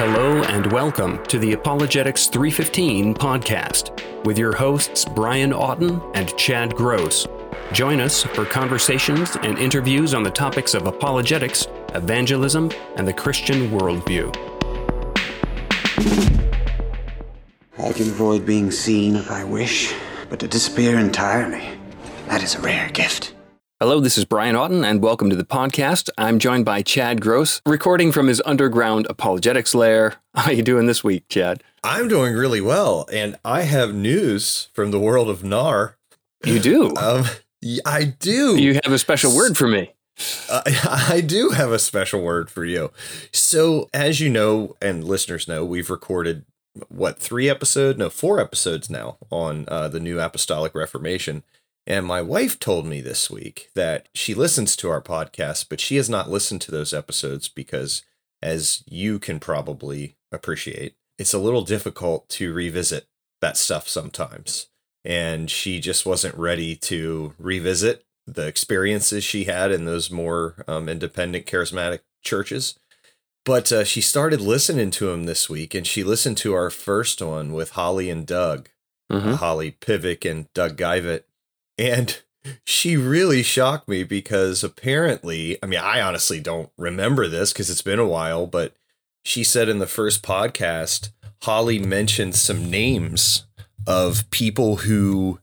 Hello and welcome to the Apologetics 315 podcast with your hosts Brian Auten and Chad Gross. Join us for conversations and interviews on the topics of apologetics, evangelism, and the Christian worldview. I can avoid being seen if I wish, but to disappear entirely, that is a rare gift. Hello, this is Brian Auten, and welcome to the podcast. I'm joined by Chad Gross, recording from his underground apologetics lair. How are you doing this week, Chad? I'm doing really well, and I have news from the world of NAR. You do? Um, I do. You have a special word for me. Uh, I do have a special word for you. So, as you know, and listeners know, we've recorded what three episodes? No, four episodes now on uh, the New Apostolic Reformation. And my wife told me this week that she listens to our podcast, but she has not listened to those episodes because, as you can probably appreciate, it's a little difficult to revisit that stuff sometimes. And she just wasn't ready to revisit the experiences she had in those more um, independent charismatic churches. But uh, she started listening to him this week, and she listened to our first one with Holly and Doug, mm-hmm. uh, Holly Pivec and Doug Geivett and she really shocked me because apparently, I mean, I honestly don't remember this because it's been a while, but she said in the first podcast, Holly mentioned some names of people who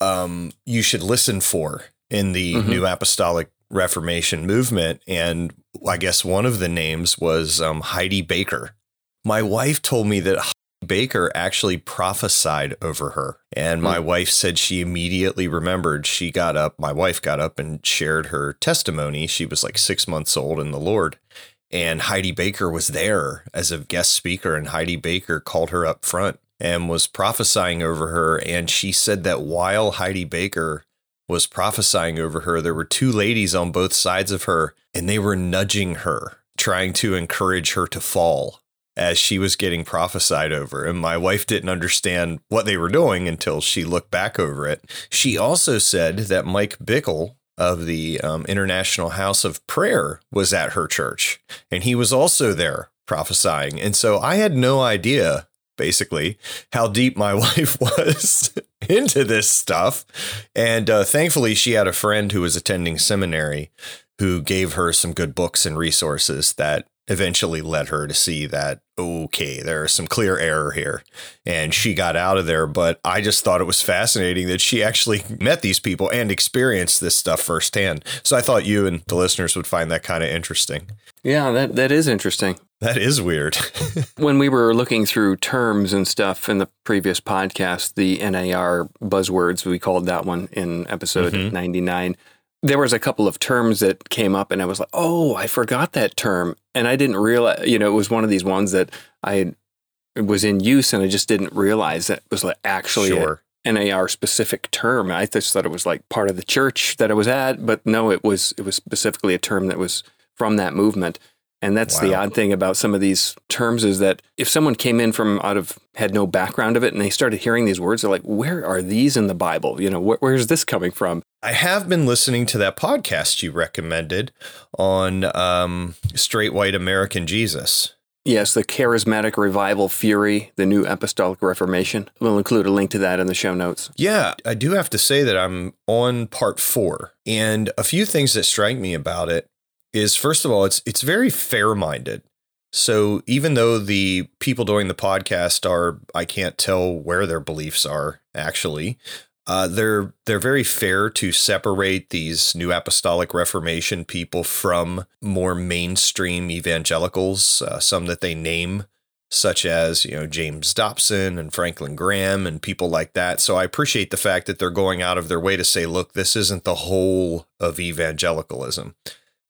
um, you should listen for in the mm-hmm. New Apostolic Reformation movement. And I guess one of the names was um, Heidi Baker. My wife told me that Baker actually prophesied over her. And my hmm. wife said she immediately remembered. She got up, my wife got up and shared her testimony. She was like six months old in the Lord. And Heidi Baker was there as a guest speaker. And Heidi Baker called her up front and was prophesying over her. And she said that while Heidi Baker was prophesying over her, there were two ladies on both sides of her, and they were nudging her, trying to encourage her to fall as she was getting prophesied over. And my wife didn't understand what they were doing until she looked back over it. She also said that Mike Bickle of the um, International House of Prayer was at her church, and he was also there prophesying. And so I had no idea, basically, how deep my wife was into this stuff. And uh, thankfully, she had a friend who was attending seminary who gave her some good books and resources that eventually led her to see that okay there's some clear error here. And she got out of there but i just thought it was fascinating that she actually met these people and experienced this stuff firsthand. So i thought you and the listeners would find that kind of interesting. Yeah that that is interesting. That is weird. When we were looking through terms and stuff in the previous podcast the nar buzzwords we called that one in episode mm-hmm. 99 there was a couple of terms that came up and I was like, "Oh, I forgot that term." And I didn't realize, you know, it was one of these ones that I was in use and I just didn't realize that it was like actually sure. a NAR specific term. I just thought it was like part of the church that I was at, but no, it was it was specifically a term that was from that movement. And that's wow. the odd thing about some of these terms is that if someone came in from out of had no background of it and they started hearing these words, they're like, "Where are these in the Bible? You know, wh- where's this coming from?" I have been listening to that podcast you recommended on um, straight white American Jesus. Yes, the Charismatic Revival Fury, the New Apostolic Reformation. We'll include a link to that in the show notes. Yeah, I do have to say that I'm on part four, and a few things that strike me about it is first of all, it's it's very fair minded. So even though the people doing the podcast are, I can't tell where their beliefs are actually. Uh, they're they're very fair to separate these new apostolic reformation people from more mainstream evangelicals. Uh, some that they name, such as you know James Dobson and Franklin Graham and people like that. So I appreciate the fact that they're going out of their way to say, look, this isn't the whole of evangelicalism.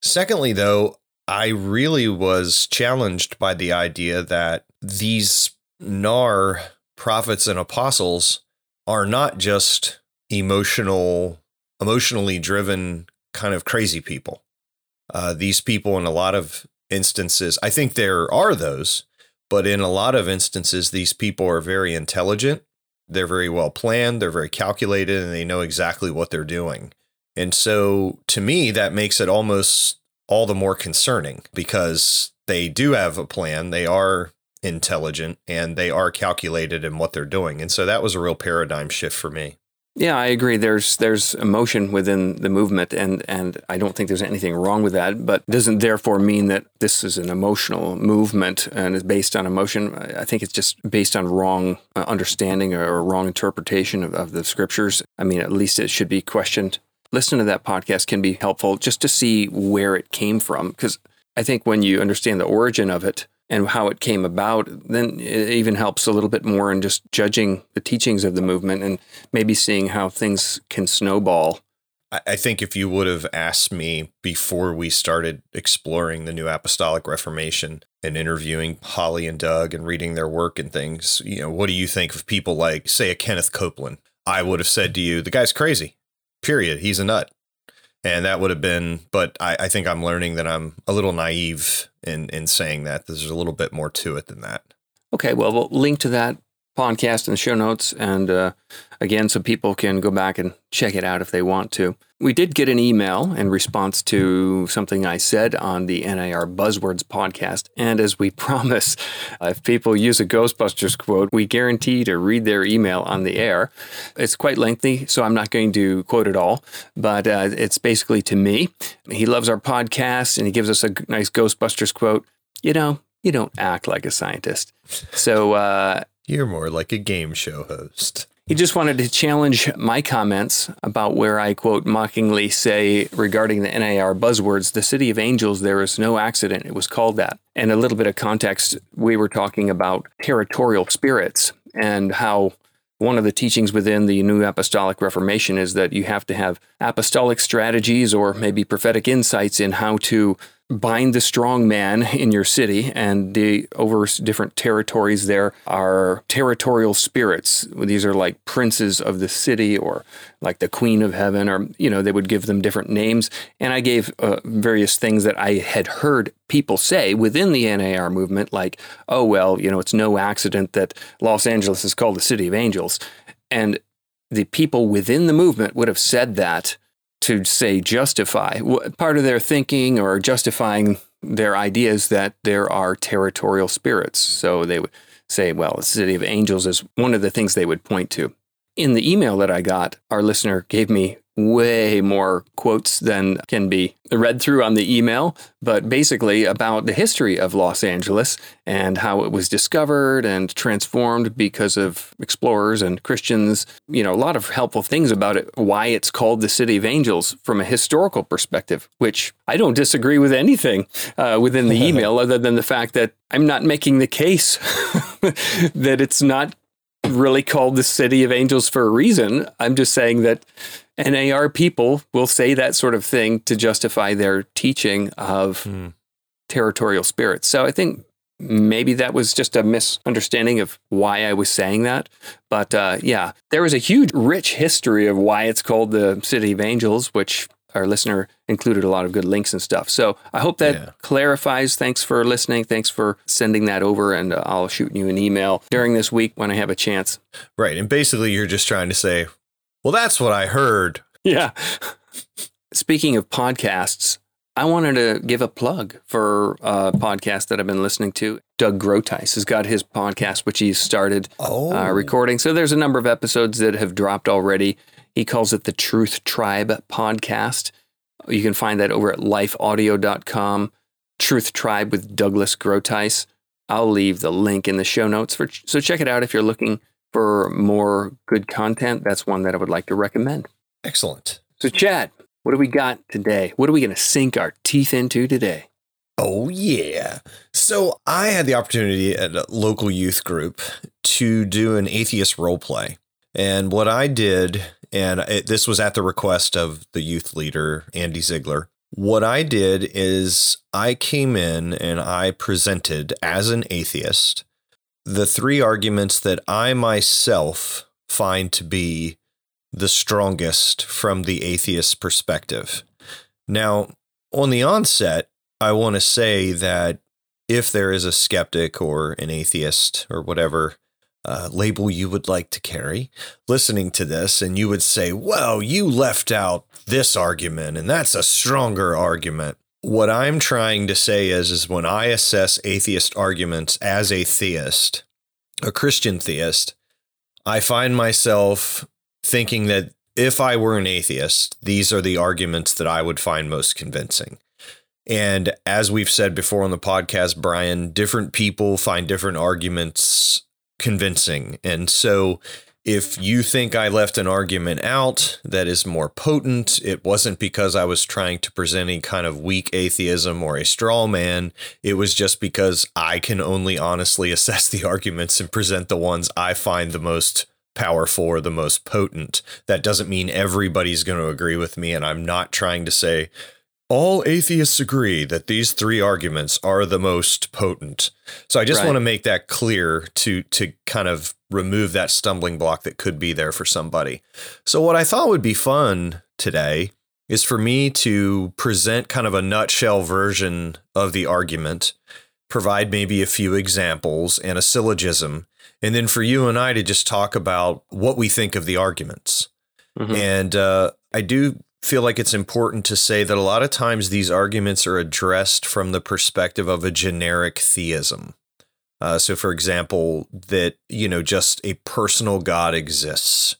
Secondly, though, I really was challenged by the idea that these NAR prophets and apostles are not just emotional, emotionally driven kind of crazy people. Uh, these people, in a lot of instances, I think there are those, but in a lot of instances, these people are very intelligent. They're very well planned. They're very calculated, and they know exactly what they're doing. And so to me, that makes it almost all the more concerning because they do have a plan. They are intelligent and they are calculated in what they're doing. And so that was a real paradigm shift for me. Yeah, I agree. There's there's emotion within the movement, and and I don't think there's anything wrong with that. But doesn't therefore mean that this is an emotional movement and is based on emotion. I think it's just based on wrong uh, understanding or wrong interpretation of, of the scriptures. I mean, at least it should be questioned. Listening to that podcast can be helpful just to see where it came from, because I think when you understand the origin of it, and how it came about, then it even helps a little bit more in just judging the teachings of the movement and maybe seeing how things can snowball. I think if you would have asked me before we started exploring the New Apostolic Reformation and interviewing Holly and Doug and reading their work and things, you know, what do you think of people like, say, a Kenneth Copeland? I would have said to you, the guy's crazy, period. He's a nut. And that would have been, but I, I think I'm learning that I'm a little naive in in saying that. There's a little bit more to it than that. Okay, well, we'll link to that podcast in the show notes, and uh, again, so people can go back and check it out if they want to. We did get an email in response to something I said on the NAR Buzzwords podcast. And as we promise, if people use a Ghostbusters quote, we guarantee to read their email on the air. It's quite lengthy, so I'm not going to quote it all, but uh, it's basically to me. He loves our podcast and he gives us a nice Ghostbusters quote. You know, you don't act like a scientist. So, uh, you're more like a game show host. He just wanted to challenge my comments about where I quote mockingly say regarding the NAR buzzwords, the city of angels, there is no accident. It was called that. And a little bit of context, we were talking about territorial spirits and how one of the teachings within the New Apostolic Reformation is that you have to have apostolic strategies or maybe prophetic insights in how to bind the strong man in your city and the over different territories there are territorial spirits. These are like princes of the city or like the queen of heaven or you know they would give them different names. And i gave uh, various things that i had heard people say within the nar movement like oh well you know it's no accident that los angeles is called the city of angels. And the people within the movement would have said that to say justify part of their thinking or justifying their ideas that there are territorial spirits. So they would say, well, the city of angels is one of the things they would point to. In the email that I got, our listener gave me way more quotes than can be read through on the email, but basically about the history of Los Angeles and how it was discovered and transformed because of explorers and Christians. You know, a lot of helpful things about it, why it's called the City of Angels from a historical perspective, which I don't disagree with anything uh, within the email other than the fact that I'm not making the case that it's not really called the City of Angels for a reason. I'm just saying that NAR people will say that sort of thing to justify their teaching of mm. territorial spirits. So I think maybe that was just a misunderstanding of why I was saying that. But uh, yeah, there is a huge, rich history of why it's called the City of Angels, which our listener included a lot of good links and stuff. So I hope that yeah. clarifies. Thanks for listening. Thanks for sending that over. And uh, I'll shoot you an email during this week when I have a chance. Right. And basically, you're just trying to say, well, that's what I heard. Yeah. Speaking of podcasts, I wanted to give a plug for a podcast that I've been listening to. Doug Groothuis has got his podcast, which he's started uh, oh. uh, recording. So there's a number of episodes that have dropped already. He calls it the Truth Tribe Podcast. You can find that over at lifeaudio.com. Truth Tribe with Douglas Groothuis. I'll leave the link in the show notes for so check it out if you're looking for more good content, that's one that I would like to recommend. Excellent. So, Chad, what do we got today? What are we going to sink our teeth into today? Oh, yeah. So, I had the opportunity at a local youth group to do an atheist role play. And what I did, and it, this was at the request of the youth leader, Andy Ziegler. What I did is I came in and I presented as an atheist the three arguments that I myself find to be the strongest from the atheist perspective. Now, on the onset, I want to say that if there is a skeptic or an atheist or whatever uh, label you would like to carry listening to this, and you would say, well, you left out this argument, and that's a stronger argument. what I'm trying to say is is when I assess atheist arguments as a theist, a Christian theist, I find myself thinking that if I were an atheist, these are the arguments that I would find most convincing. And as we've said before on the podcast, Brian, different people find different arguments convincing. And so if you think I left an argument out that is more potent, it wasn't because I was trying to present any kind of weak atheism or a straw man. It was just because I can only honestly assess the arguments and present the ones I find the most powerful or the most potent. That doesn't mean everybody's going to agree with me. And I'm not trying to say, all atheists agree that these three arguments are the most potent. So I just right. want to make that clear to to kind of remove that stumbling block that could be there for somebody. So what I thought would be fun today is for me to present kind of a nutshell version of the argument, provide maybe a few examples and a syllogism, and then for you and I to just talk about what we think of the arguments. Mm-hmm. And uh, I do feel like it's important to say that a lot of times these arguments are addressed from the perspective of a generic theism. Uh, so, for example, that, you know, just a personal God exists.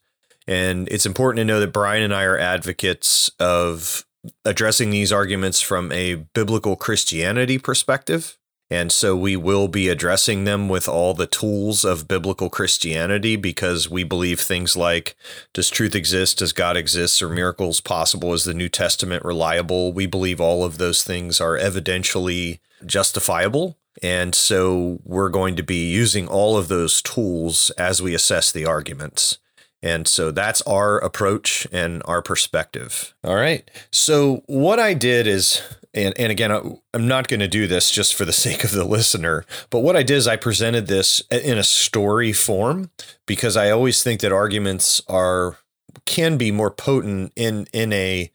And it's important to know that Brian and I are advocates of addressing these arguments from a biblical Christianity perspective. And so we will be addressing them with all the tools of biblical Christianity because we believe things like does truth exist? Does God exist? Are miracles possible? Is the New Testament reliable? We believe all of those things are evidentially justifiable. And so we're going to be using all of those tools as we assess the arguments. And so that's our approach and our perspective. All right. So what I did is and, and again, I'm not going to do this just for the sake of the listener, but what I did is I presented this in a story form because I always think that arguments are can be more potent in in a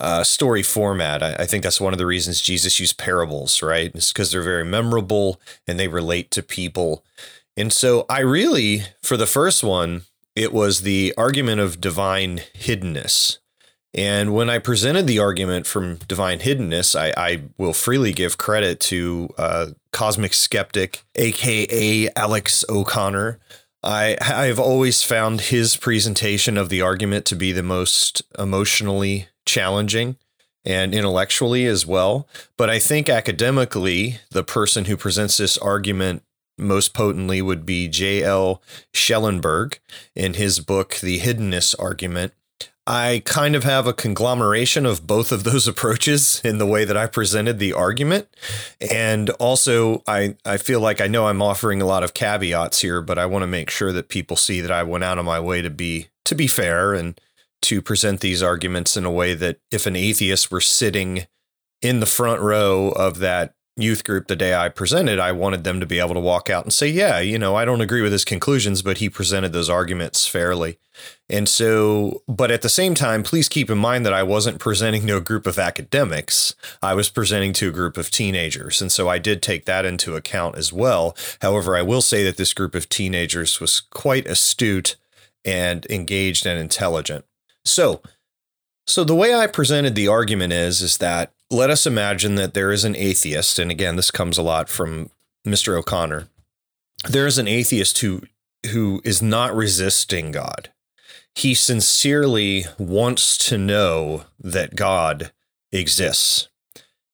uh, story format. I, I, think that's one of the reasons Jesus used parables, right? It's because they're very memorable and they relate to people. And so I really, for the first one, it was the argument of divine hiddenness. And when I presented the argument from divine hiddenness, I, I will freely give credit to uh, cosmic skeptic, aka Alex O'Connor. I I've always found his presentation of the argument to be the most emotionally challenging and intellectually as well. But I think academically, the person who presents this argument most potently would be J.L. Schellenberg in his book, The Hiddenness Argument. I kind of have a conglomeration of both of those approaches in the way that I presented the argument. And also, I, I feel like I know I'm offering a lot of caveats here, but I want to make sure that people see that I went out of my way to be to be fair and to present these arguments in a way that if an atheist were sitting in the front row of that youth group the day I presented, I wanted them to be able to walk out and say, yeah, you know, I don't agree with his conclusions, but he presented those arguments fairly. And so, but at the same time, please keep in mind that I wasn't presenting to a group of academics. I was presenting to a group of teenagers. And so I did take that into account as well. However, I will say that this group of teenagers was quite astute and engaged and intelligent. So, so the way I presented the argument is is that let us imagine that there is an atheist, and again, this comes a lot from Mr. O'Connor. There is an atheist who who is not resisting God. He sincerely wants to know that God exists.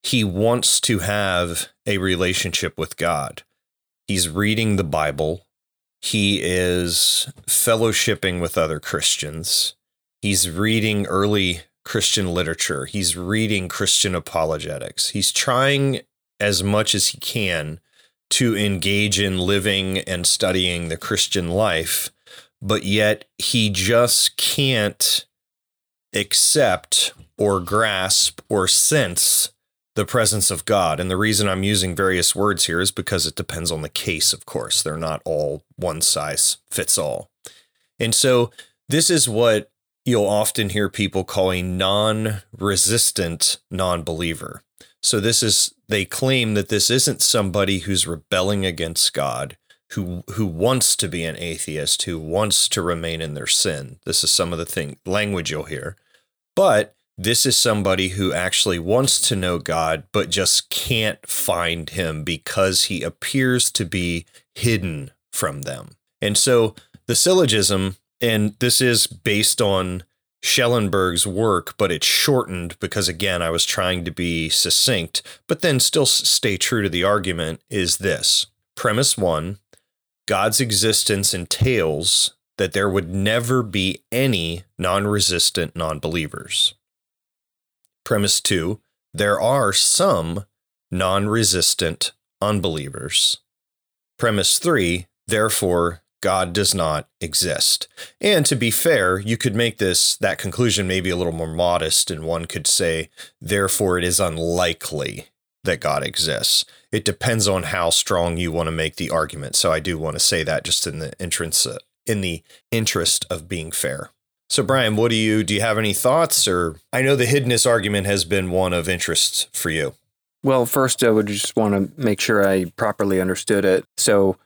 He wants to have a relationship with God. He's reading the Bible. He is fellowshipping with other Christians. He's reading early Christian literature. He's reading Christian apologetics. He's trying as much as he can to engage in living and studying the Christian life, but yet he just can't accept or grasp or sense the presence of God. And the reason I'm using various words here is because it depends on the case, of course. They're not all one size fits all. And so this is what you'll often hear people calling non resistant non believer. So this is they claim that this isn't somebody who's rebelling against God, who who wants to be an atheist, who wants to remain in their sin. This is some of the thing language you'll hear. But this is somebody who actually wants to know God, but just can't find him because he appears to be hidden from them. And so the syllogism, and this is based on Schellenberg's work, but it's shortened because, again, I was trying to be succinct, but then still stay true to the argument is this premise one God's existence entails that there would never be any non resistant non believers. Premise two there are some non resistant unbelievers. Premise three therefore, God does not exist. And to be fair, you could make this that conclusion maybe a little more modest, and one could say, therefore, it is unlikely that God exists. It depends on how strong you want to make the argument. So I do want to say that just in the entrance, uh, in the interest of being fair. So Brian, what do you do? You have any thoughts, or I know the hiddenness argument has been one of interest for you. Well, first, I would just want to make sure I properly understood it. So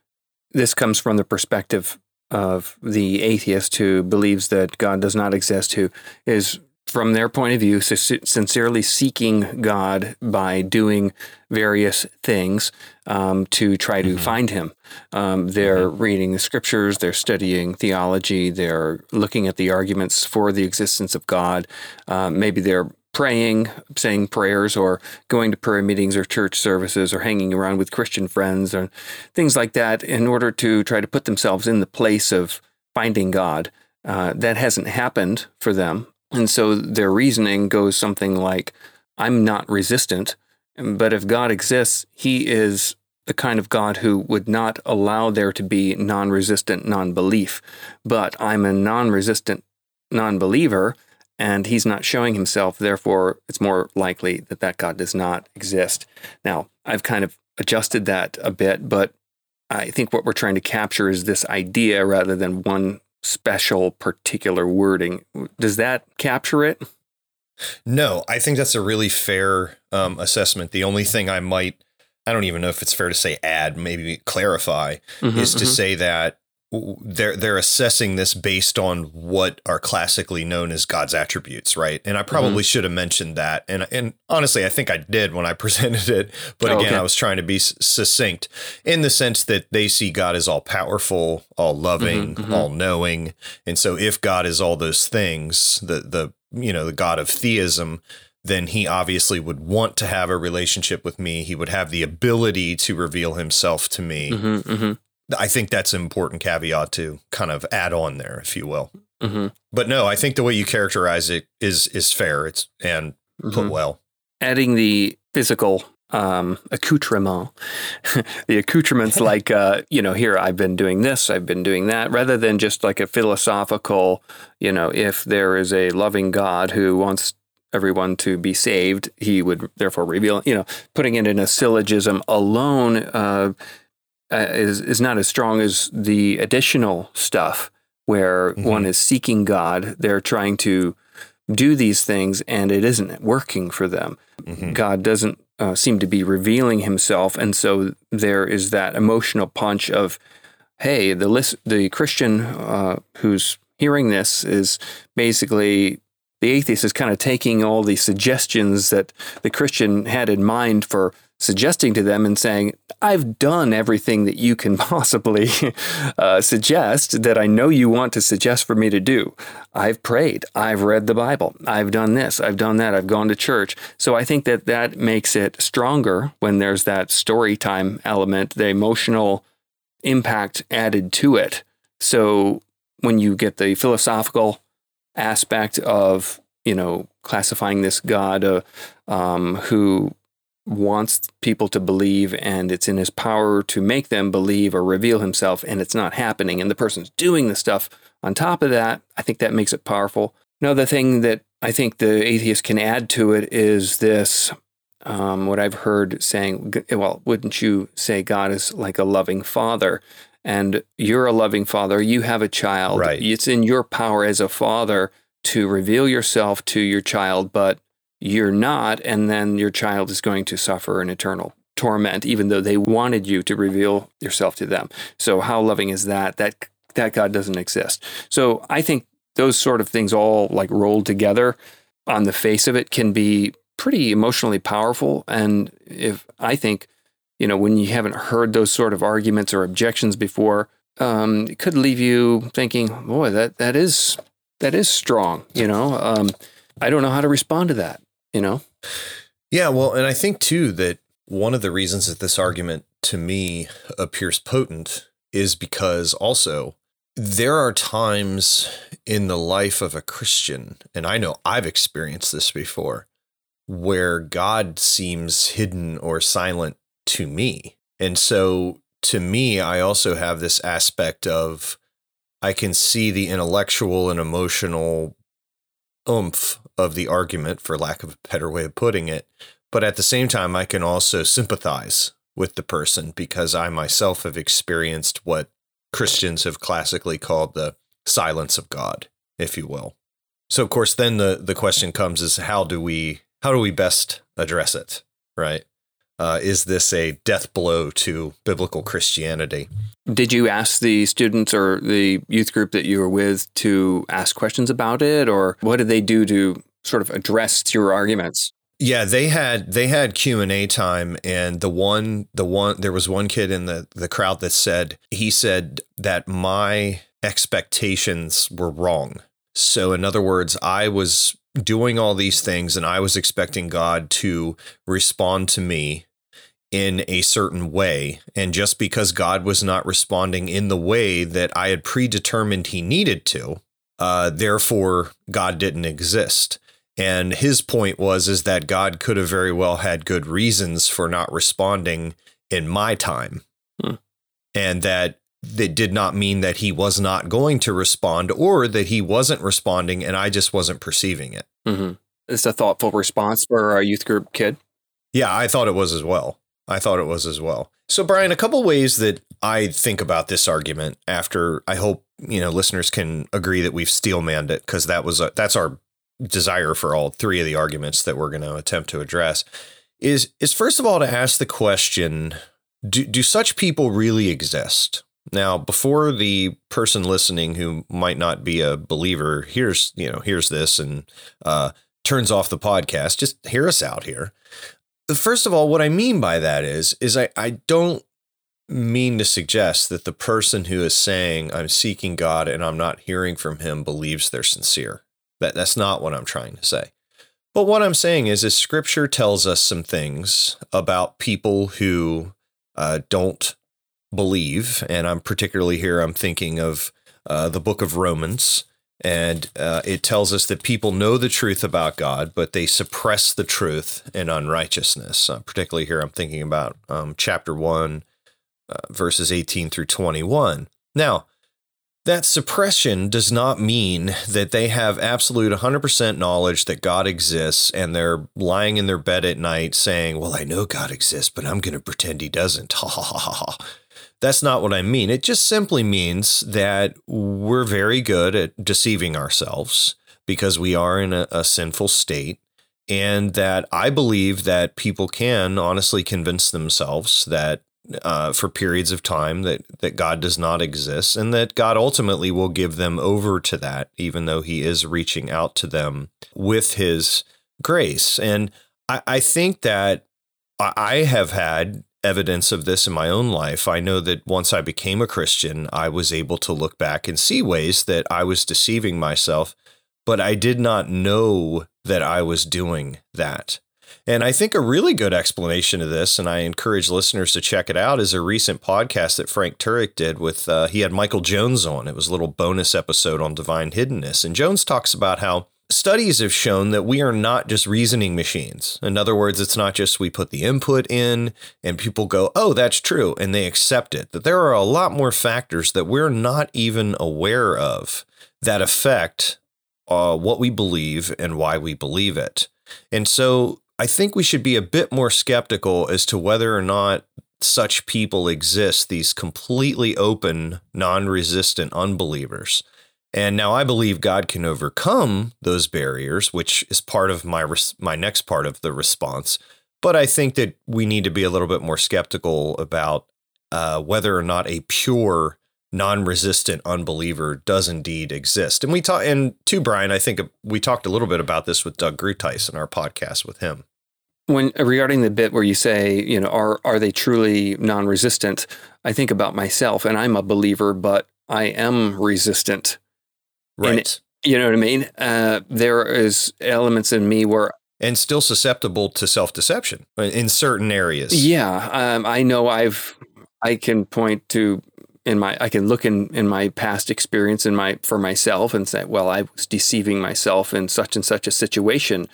this comes from the perspective of the atheist who believes that God does not exist, who is, from their point of view, sincerely seeking God by doing various things um, to try to mm-hmm. find Him. Um, they're mm-hmm. reading the scriptures, they're studying theology, they're looking at the arguments for the existence of God. Uh, maybe they're praying, saying prayers, or going to prayer meetings or church services, or hanging around with Christian friends, or things like that, in order to try to put themselves in the place of finding God. Uh, that hasn't happened for them. And so their reasoning goes something like, I'm not resistant, but if God exists, he is the kind of God who would not allow there to be non resistant non belief. But I'm a non resistant non believer and he's not showing himself. Therefore, it's more likely that that God does not exist. Now, I've kind of adjusted that a bit, but I think what we're trying to capture is this idea rather than one special particular wording. Does that capture it? No, I think that's a really fair um, assessment. The only thing I might, I don't even know if it's fair to say add, maybe clarify, mm-hmm, is to mm-hmm. say that they're they're assessing this based on what are classically known as God's attributes, right? And I probably mm-hmm. should have mentioned that. And and honestly, I think I did when I presented it. But oh, again, okay. I was trying to be succinct in the sense that they see God as all powerful, all loving, mm-hmm, mm-hmm. all knowing. And so, if God is all those things, the the you know the God of theism, then he obviously would want to have a relationship with me. He would have the ability to reveal himself to me. Mm-hmm, mm-hmm. I think that's an important caveat to kind of add on there, if you will. Mm-hmm. But no, I think the way you characterize it is is fair. It's and mm-hmm. put well. Adding the physical um, accoutrement, the accoutrements like uh, you know, here I've been doing this, I've been doing that, rather than just like a philosophical, you know, if there is a loving God who wants everyone to be saved, he would therefore reveal, you know, putting it in a syllogism alone. Uh, uh, is is not as strong as the additional stuff where mm-hmm. one is seeking God. They're trying to do these things, and it isn't working for them. Mm-hmm. God doesn't uh, seem to be revealing Himself, and so there is that emotional punch of, "Hey, the list, the Christian uh, who's hearing this is basically." The atheist is kind of taking all the suggestions that the Christian had in mind for suggesting to them and saying, I've done everything that you can possibly uh, suggest that I know you want to suggest for me to do. I've prayed. I've read the Bible. I've done this. I've done that. I've gone to church. So I think that that makes it stronger when there's that story time element, the emotional impact added to it. So when you get the philosophical aspect of, you know, classifying this God uh, um, who wants people to believe and it's in his power to make them believe or reveal himself and it's not happening and the person's doing the stuff on top of that i think that makes it powerful. Another thing that i think the atheist can add to it is this um, what i've heard saying well wouldn't you say god is like a loving father? And you're a loving father you have a child. Right. it's in your power as a father to reveal yourself to your child but you're not, and then your child is going to suffer an eternal torment, even though they wanted you to reveal yourself to them. So, how loving is that? That that God doesn't exist. So, I think those sort of things all like rolled together on the face of it can be pretty emotionally powerful. And if I think, you know, when you haven't heard those sort of arguments or objections before, um, it could leave you thinking, boy, that that is that is strong. You know, um, I don't know how to respond to that. You know. Yeah, well, and I think too that one of the reasons that this argument to me appears potent is because also there are times in the life of a Christian, and I know I've experienced this before, where God seems hidden or silent to me. And so to me, I also have this aspect of I can see the intellectual and emotional oomph of the argument, for lack of a better way of putting it. But at the same time, I can also sympathize with the person because I myself have experienced what Christians have classically called the silence of God, if you will. So of course then the the question comes is how do we how do we best address it, right? Uh, is this a death blow to biblical Christianity? Did you ask the students or the youth group that you were with to ask questions about it, or what did they do to sort of addressed your arguments? Yeah, they had they had Q and A time, and the one the one there was one kid in the the crowd that said he said that my expectations were wrong. So in other words, I was doing all these things, and I was expecting God to respond to me in a certain way. And just because God was not responding in the way that I had predetermined he needed to, uh, therefore God didn't exist. And his point was is that God could have very well had good reasons for not responding in my time. Hmm. And that that did not mean that he was not going to respond or that he wasn't responding and I just wasn't perceiving it. Mm-hmm. It's a thoughtful response for a youth group kid. Yeah, I thought it was as well. I thought it was as well. So, Brian, a couple ways that I think about this argument after I hope you know listeners can agree that we've steel manned it because that was a, that's our desire for all three of the arguments that we're going to attempt to address is is first of all to ask the question do, do such people really exist now before the person listening who might not be a believer here's you know here's this and uh, turns off the podcast just hear us out here first of all, what I mean by that is, is I, I don't mean to suggest that the person who is saying I'm seeking God and I'm not hearing from him believes they're sincere. That that's not what I'm trying to say. But what I'm saying is, is Scripture tells us some things about people who uh, don't believe, and I'm particularly here. I'm thinking of uh, the Book of Romans, and uh, it tells us that people know the truth about God, but they suppress the truth in unrighteousness. Uh, particularly here, I'm thinking about um, chapter 1, uh, verses 18 through 21. Now, that suppression does not mean that they have absolute 100% knowledge that God exists and they're lying in their bed at night saying, Well, I know God exists, but I'm going to pretend he doesn't. Ha ha ha ha ha. That's not what I mean. It just simply means that we're very good at deceiving ourselves because we are in a, a sinful state. And that I believe that people can honestly convince themselves that uh, for periods of time that that God does not exist, and that God ultimately will give them over to that, even though He is reaching out to them with His grace. And I, I think that I have had evidence of this in my own life. I know that once I became a Christian, I was able to look back and see ways that I was deceiving myself, but I did not know that I was doing that. And I think a really good explanation of this, and I encourage listeners to check it out, is a recent podcast that Frank Turek did with, uh, he had Michael Jones on. It was a little bonus episode on divine hiddenness. And Jones talks about how studies have shown that we are not just reasoning machines. In other words, it's not just we put the input in and people go, oh, that's true, and they accept it. That there are a lot more factors that we're not even aware of that affect uh, what we believe and why we believe it. And so I think we should be a bit more skeptical as to whether or not such people exist, these completely open, non resistant unbelievers. And now I believe God can overcome those barriers, which is part of my res- my next part of the response. But I think that we need to be a little bit more skeptical about uh, whether or not a pure non-resistant unbeliever does indeed exist. And we talk and to Brian, I think we talked a little bit about this with Doug Groothuis in our podcast with him. When regarding the bit where you say, you know, are are they truly non-resistant? I think about myself and I'm a believer, but I am resistant. Right. And, you know what I mean? Uh, there is elements in me where and still susceptible to self-deception in certain areas. Yeah, um, I know I've I can point to in my I can look in in my past experience in my for myself and say, well, I was deceiving myself in such and such a situation,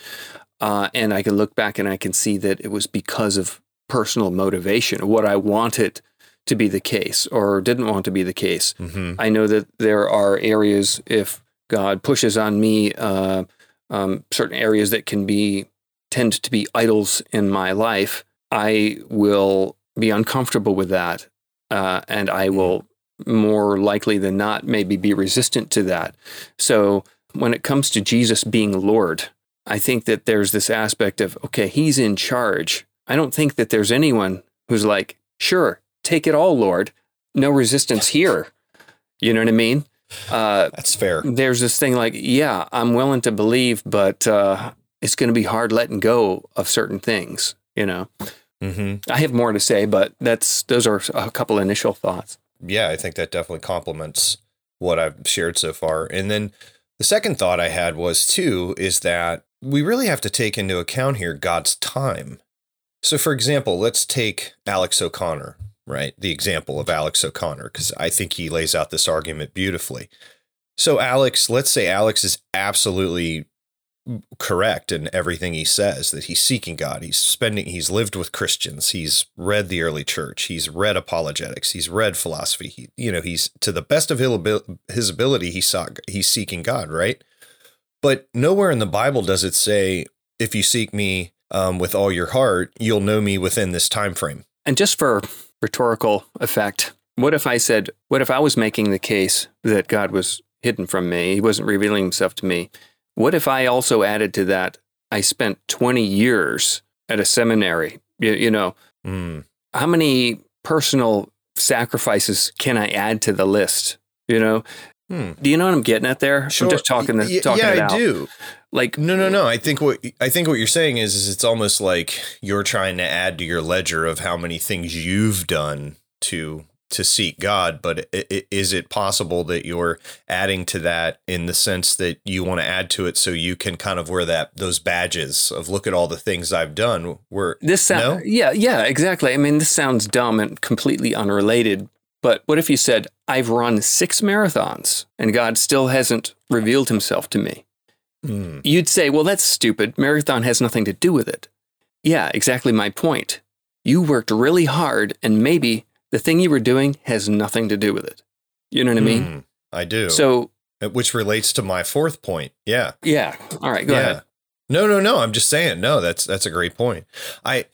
uh, and I can look back and I can see that it was because of personal motivation, what I wanted to be the case or didn't want to be the case. Mm-hmm. I know that there are areas if God pushes on me uh, um, certain areas that can be tend to be idols in my life, I will be uncomfortable with that uh, and I will more likely than not maybe be resistant to that. So when it comes to Jesus being Lord, I think that there's this aspect of, okay, he's in charge. I don't think that there's anyone who's like, sure, take it all, Lord. No resistance here. You know what I mean? Uh, That's fair. There's this thing like, yeah, I'm willing to believe, but uh, it's going to be hard letting go of certain things, you know? Mm-hmm. I have more to say, but that's those are a couple initial thoughts. Yeah, I think that definitely complements what I've shared so far. And then the second thought I had was too is that we really have to take into account here God's time. So, for example, let's take Alex O'Connor, right? The example of Alex O'Connor, because I think he lays out this argument beautifully. So, Alex, let's say Alex is absolutely correct in everything he says that he's seeking God. He's spending he's lived with Christians. He's read the early church. He's read apologetics. He's read philosophy. He, you know, he's to the best of his ability sought he's seeking God, right? But nowhere in the Bible does it say if you seek me um, with all your heart, you'll know me within this time frame. And just for rhetorical effect, what if I said, what if I was making the case that God was hidden from me? He wasn't revealing himself to me what if I also added to that? I spent 20 years at a seminary. You, you know, mm. how many personal sacrifices can I add to the list? You know, hmm. do you know what I'm getting at there? Sure. I'm just talking, the, talking yeah, it out. I do. Like, no, no, no. I think what I think what you're saying is, is it's almost like you're trying to add to your ledger of how many things you've done to to seek God, but is it possible that you're adding to that in the sense that you want to add to it so you can kind of wear that those badges of look at all the things I've done? Where this sound, no? yeah, yeah, exactly. I mean, this sounds dumb and completely unrelated. But what if you said, I've run six marathons and God still hasn't revealed himself to me? Mm. You'd say, well, that's stupid. Marathon has nothing to do with it. Yeah, exactly my point. You worked really hard and maybe the thing you were doing has nothing to do with it. You know what I mean? Mm, I do. So, uh, which relates to my fourth point. Yeah. Yeah. All right. Go yeah. ahead. No, no, no. I'm just saying. No, that's that's a great point. I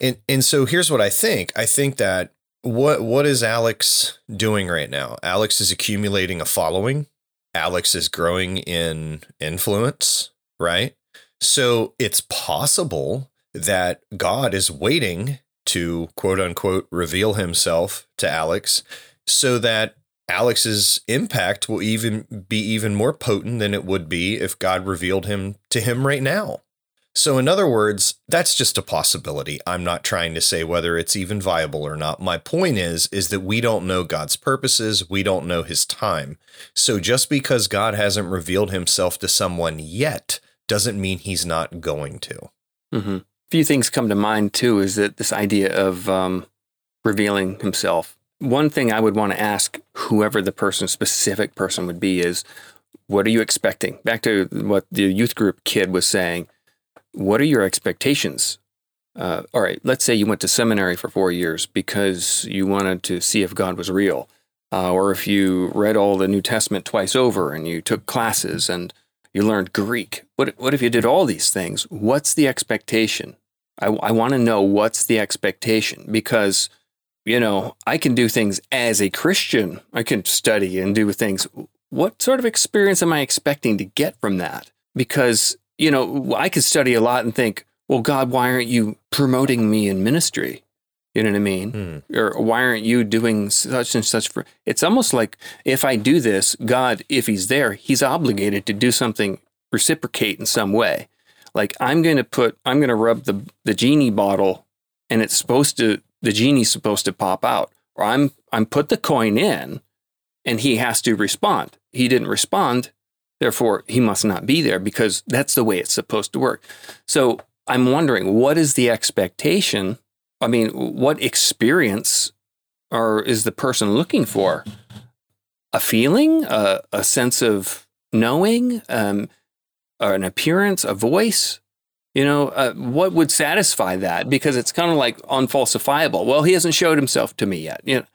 and and so here's what I think. I think that what what is Alex doing right now? Alex is accumulating a following. Alex is growing in influence, right? So it's possible that God is waiting to quote unquote reveal himself to Alex so that Alex's impact will even be even more potent than it would be if God revealed him to him right now. So in other words, that's just a possibility. I'm not trying to say whether it's even viable or not. My point is is that we don't know God's purposes, we don't know his time. So just because God hasn't revealed himself to someone yet doesn't mean he's not going to. hmm few things come to mind too is that this idea of um, revealing himself. One thing I would want to ask whoever the person, specific person would be, is what are you expecting? Back to what the youth group kid was saying. What are your expectations? Uh, all right, let's say you went to seminary for four years because you wanted to see if God was real, uh, or if you read all the New Testament twice over and you took classes and you learned Greek. What, what if you did all these things? What's the expectation? I, I want to know what's the expectation because, you know, I can do things as a Christian. I can study and do things. What sort of experience am I expecting to get from that? Because, you know, I could study a lot and think, well, God, why aren't you promoting me in ministry? You know what I mean? Hmm. Or why aren't you doing such and such for? It's almost like if I do this, God, if He's there, He's obligated to do something, reciprocate in some way. Like I'm going to put, I'm going to rub the the genie bottle, and it's supposed to, the genie's supposed to pop out. Or I'm I'm put the coin in, and He has to respond. He didn't respond, therefore He must not be there because that's the way it's supposed to work. So I'm wondering, what is the expectation? I mean, what experience or is the person looking for? A feeling, a, a sense of knowing, um, an appearance, a voice. You know, uh, what would satisfy that? Because it's kind of like unfalsifiable. Well, he hasn't showed himself to me yet. You know,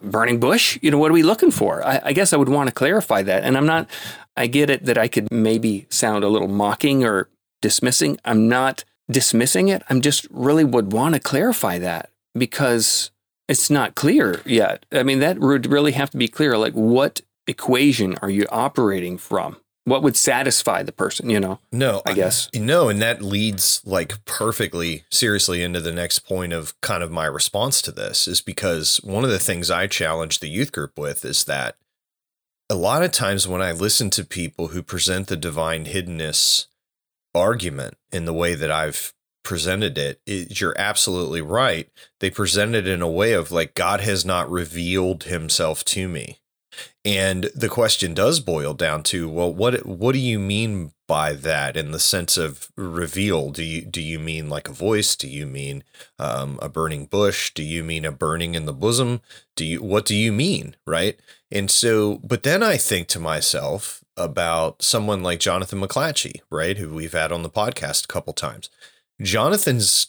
burning bush. You know, what are we looking for? I, I guess I would want to clarify that. And I'm not. I get it that I could maybe sound a little mocking or dismissing. I'm not dismissing it. I'm just really would want to clarify that because it's not clear yet. I mean, that would really have to be clear. Like, what equation are you operating from? What would satisfy the person, you know? No, I guess. No, and that leads like perfectly seriously into the next point of kind of my response to this is because one of the things I challenge the youth group with is that a lot of times when I listen to people who present the divine hiddenness argument in the way that I've presented it, it, you're absolutely right. They present it in a way of like, God has not revealed himself to me. And the question does boil down to, well, what what do you mean by that in the sense of reveal? Do you do you mean like a voice? Do you mean um, a burning bush? Do you mean a burning in the bosom? Do you what do you mean, right? And so, but then I think to myself about someone like Jonathan McLatchie, right, who we've had on the podcast a couple times. Jonathan's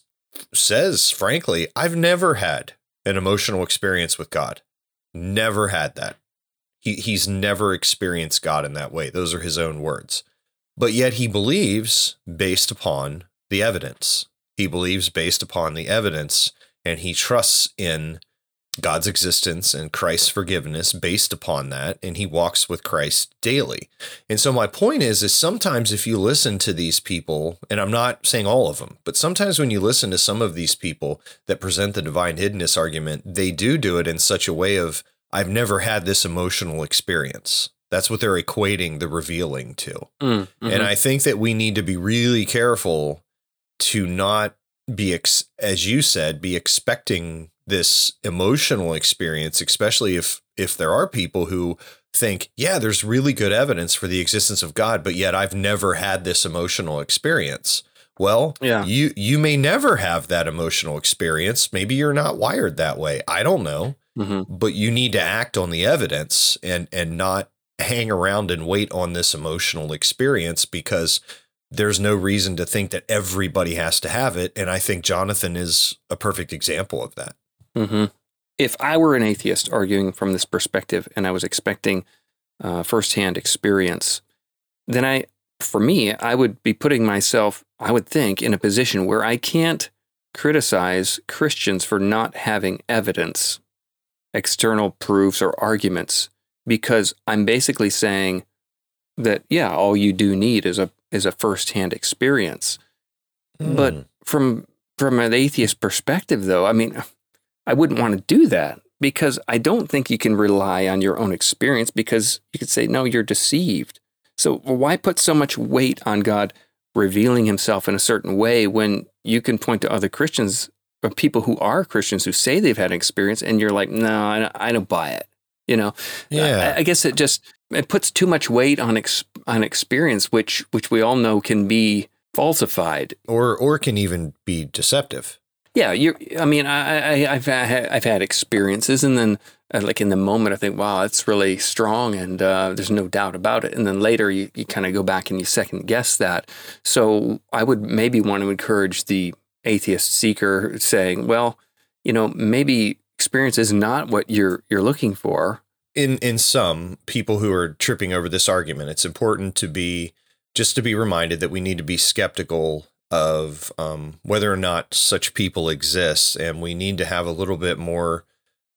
says, frankly, I've never had an emotional experience with God. Never had that. He, he's never experienced God in that way. Those are his own words. But yet he believes based upon the evidence. He believes based upon the evidence and he trusts in God's existence and Christ's forgiveness based upon that, and he walks with Christ daily. And so my point is, is sometimes if you listen to these people, and I'm not saying all of them, but sometimes when you listen to some of these people that present the divine hiddenness argument, they do do it in such a way of, I've never had this emotional experience. That's what they're equating the revealing to. Mm, mhm. And I think that we need to be really careful to not be, ex- as you said, be expecting this emotional experience, especially if if there are people who think, yeah, there's really good evidence for the existence of God, but yet I've never had this emotional experience. Well, Yeah. you you may never have that emotional experience. Maybe you're not wired that way. I don't know, Mhm. but you need to act on the evidence and and not hang around and wait on this emotional experience because there's no reason to think that everybody has to have it. And I think Jonathan is a perfect example of that. hmm If I were an atheist arguing from this perspective and I was expecting uh, firsthand experience, then I, for me, I would be putting myself, I would think, in a position where I can't criticize Christians for not having evidence, external proofs, or arguments, because I'm basically saying that, yeah, all you do need is a is a firsthand experience. But Hmm. from from an atheist perspective, though, I mean, I wouldn't want to do that because I don't think you can rely on your own experience because you could say, no, you're deceived. So why put so much weight on God revealing himself in a certain way when you can point to other Christians people who are Christians who say they've had an experience and you're like, no, I don't- I don't buy it. You know, Yeah. I, I guess it just it puts too much weight on ex, on experience, which which we all know can be falsified. or or can even be deceptive. Yeah, you. I mean, I, I I've had, I've had experiences, and then uh, like in the moment, I think, wow, it's really strong, and uh, there's no doubt about it. And then later, you, you kind of go back and you second guess that. So I would maybe want to encourage the atheist seeker, saying, well, you know, maybe experience is not what you're you're looking for. in in some people who are tripping over this argument, it's important to be just to be reminded that we need to be skeptical of um, whether or not such people exist, and we need to have a little bit more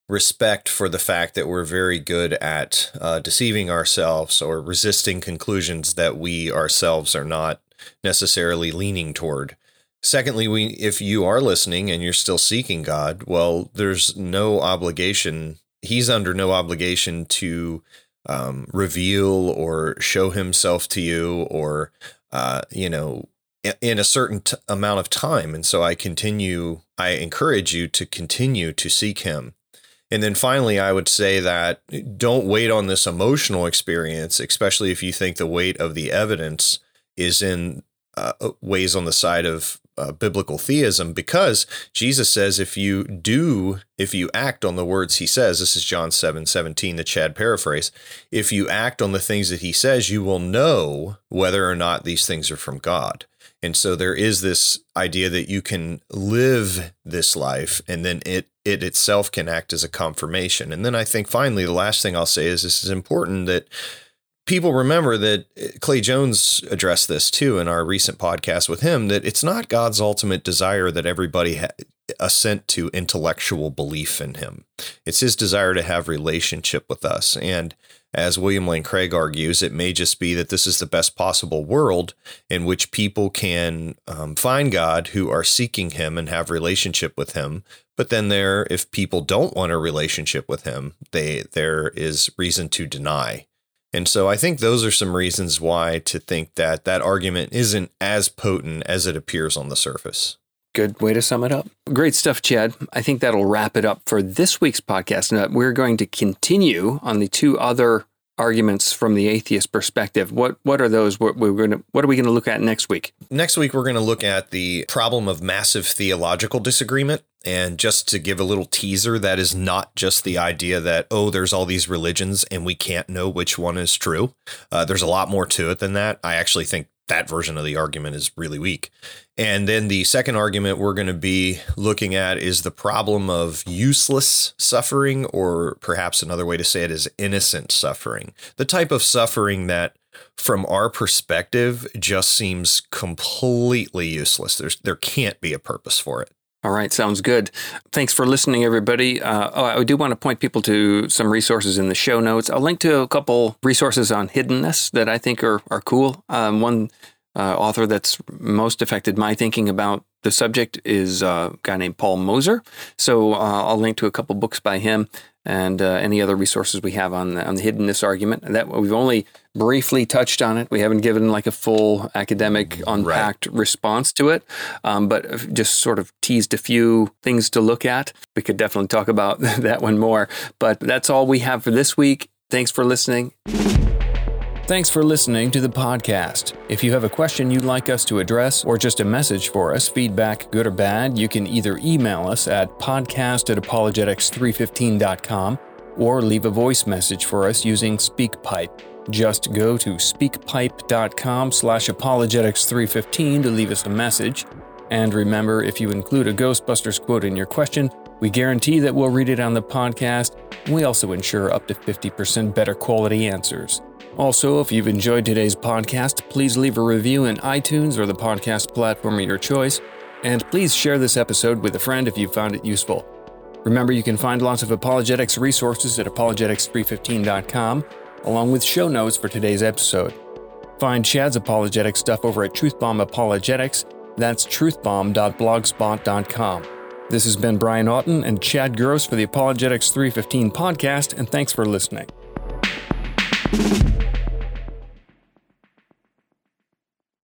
respect for the fact that we're very good at uh, deceiving ourselves or resisting conclusions that we ourselves are not necessarily leaning toward. Secondly, we if you are listening and you're still seeking God, well, there's no obligation. He's under no obligation to um, reveal or show himself to you, or uh, you know, in a certain t- amount of time. And so I continue. I encourage you to continue to seek Him. And then finally, I would say that don't wait on this emotional experience, especially if you think the weight of the evidence is in uh, ways on the side of uh, biblical theism because Jesus says if you do, if you act on the words he says, this is John 7 17, the Chad paraphrase, if you act on the things that he says, you will know whether or not these things are from God. And so there is this idea that you can live this life and then it it itself can act as a confirmation. And then I think finally the last thing I'll say is this is important that people remember that uh, Clay Jones addressed this too in our recent podcast with him that it's not God's ultimate desire that everybody ha- assent to intellectual belief in him. It's his desire to have relationship with us. And as William Lane Craig argues, it may just be that this is the best possible world in which people can um, find God who are seeking him and have relationship with him. But then there, if people don't want a relationship with him, they there is reason to deny and so I think those are some reasons why to think that that argument isn't as potent as it appears on the surface. Good way to sum it up. Great stuff, Chad. I think that'll wrap it up for this week's podcast. Now, we're going to continue on the two other arguments from the atheist perspective. What what are those? What we're going to what are we going to look at next week? Next week we're going to look at the problem of massive theological disagreement and just to give a little teaser, that is not just the idea that, oh, there's all these religions and we can't know which one is true. Uh, there's a lot more to it than that. I actually think that version of the argument is really weak. And then the second argument we're going to be looking at is the problem of useless suffering, or perhaps another way to say it is innocent suffering. The type of suffering that from our perspective just seems completely useless. There's there can't be a purpose for it. All right, sounds good. Thanks for listening, everybody. Uh, oh, I do want to point people to some resources in the show notes. I'll link to a couple resources on hiddenness that I think are, are cool. Um, one uh, author that's most affected my thinking about the subject is uh, a guy named Paul Moser. So uh, I'll link to a couple books by him and uh, any other resources we have on the, on the hiddenness argument. That we've only briefly touched on it. We haven't given like a full academic unpacked right. response to it, um, but just sort of teased a few things to look at. We could definitely talk about that one more. But that's all we have for this week. Thanks for listening. Thanks for listening to the podcast. If you have a question you'd like us to address or just a message for us, feedback, good or bad, you can either email us at podcast at apologetics315.com or leave a voice message for us using SpeakPipe. Just go to speakpipe.com slash apologetics315 to leave us a message. And remember, if you include a Ghostbusters quote in your question, we guarantee that we'll read it on the podcast, we also ensure up to 50% better quality answers. Also, if you've enjoyed today's podcast, please leave a review in iTunes or the podcast platform of your choice, and please share this episode with a friend if you found it useful. Remember, you can find lots of apologetics resources at apologetics315.com, along with show notes for today's episode. Find Chad's apologetic stuff over at Truthbomb Apologetics. That's truthbomb.blogspot.com. This has been Brian Auten and Chad Gross for the Apologetics 315 podcast, and thanks for listening. Thank you.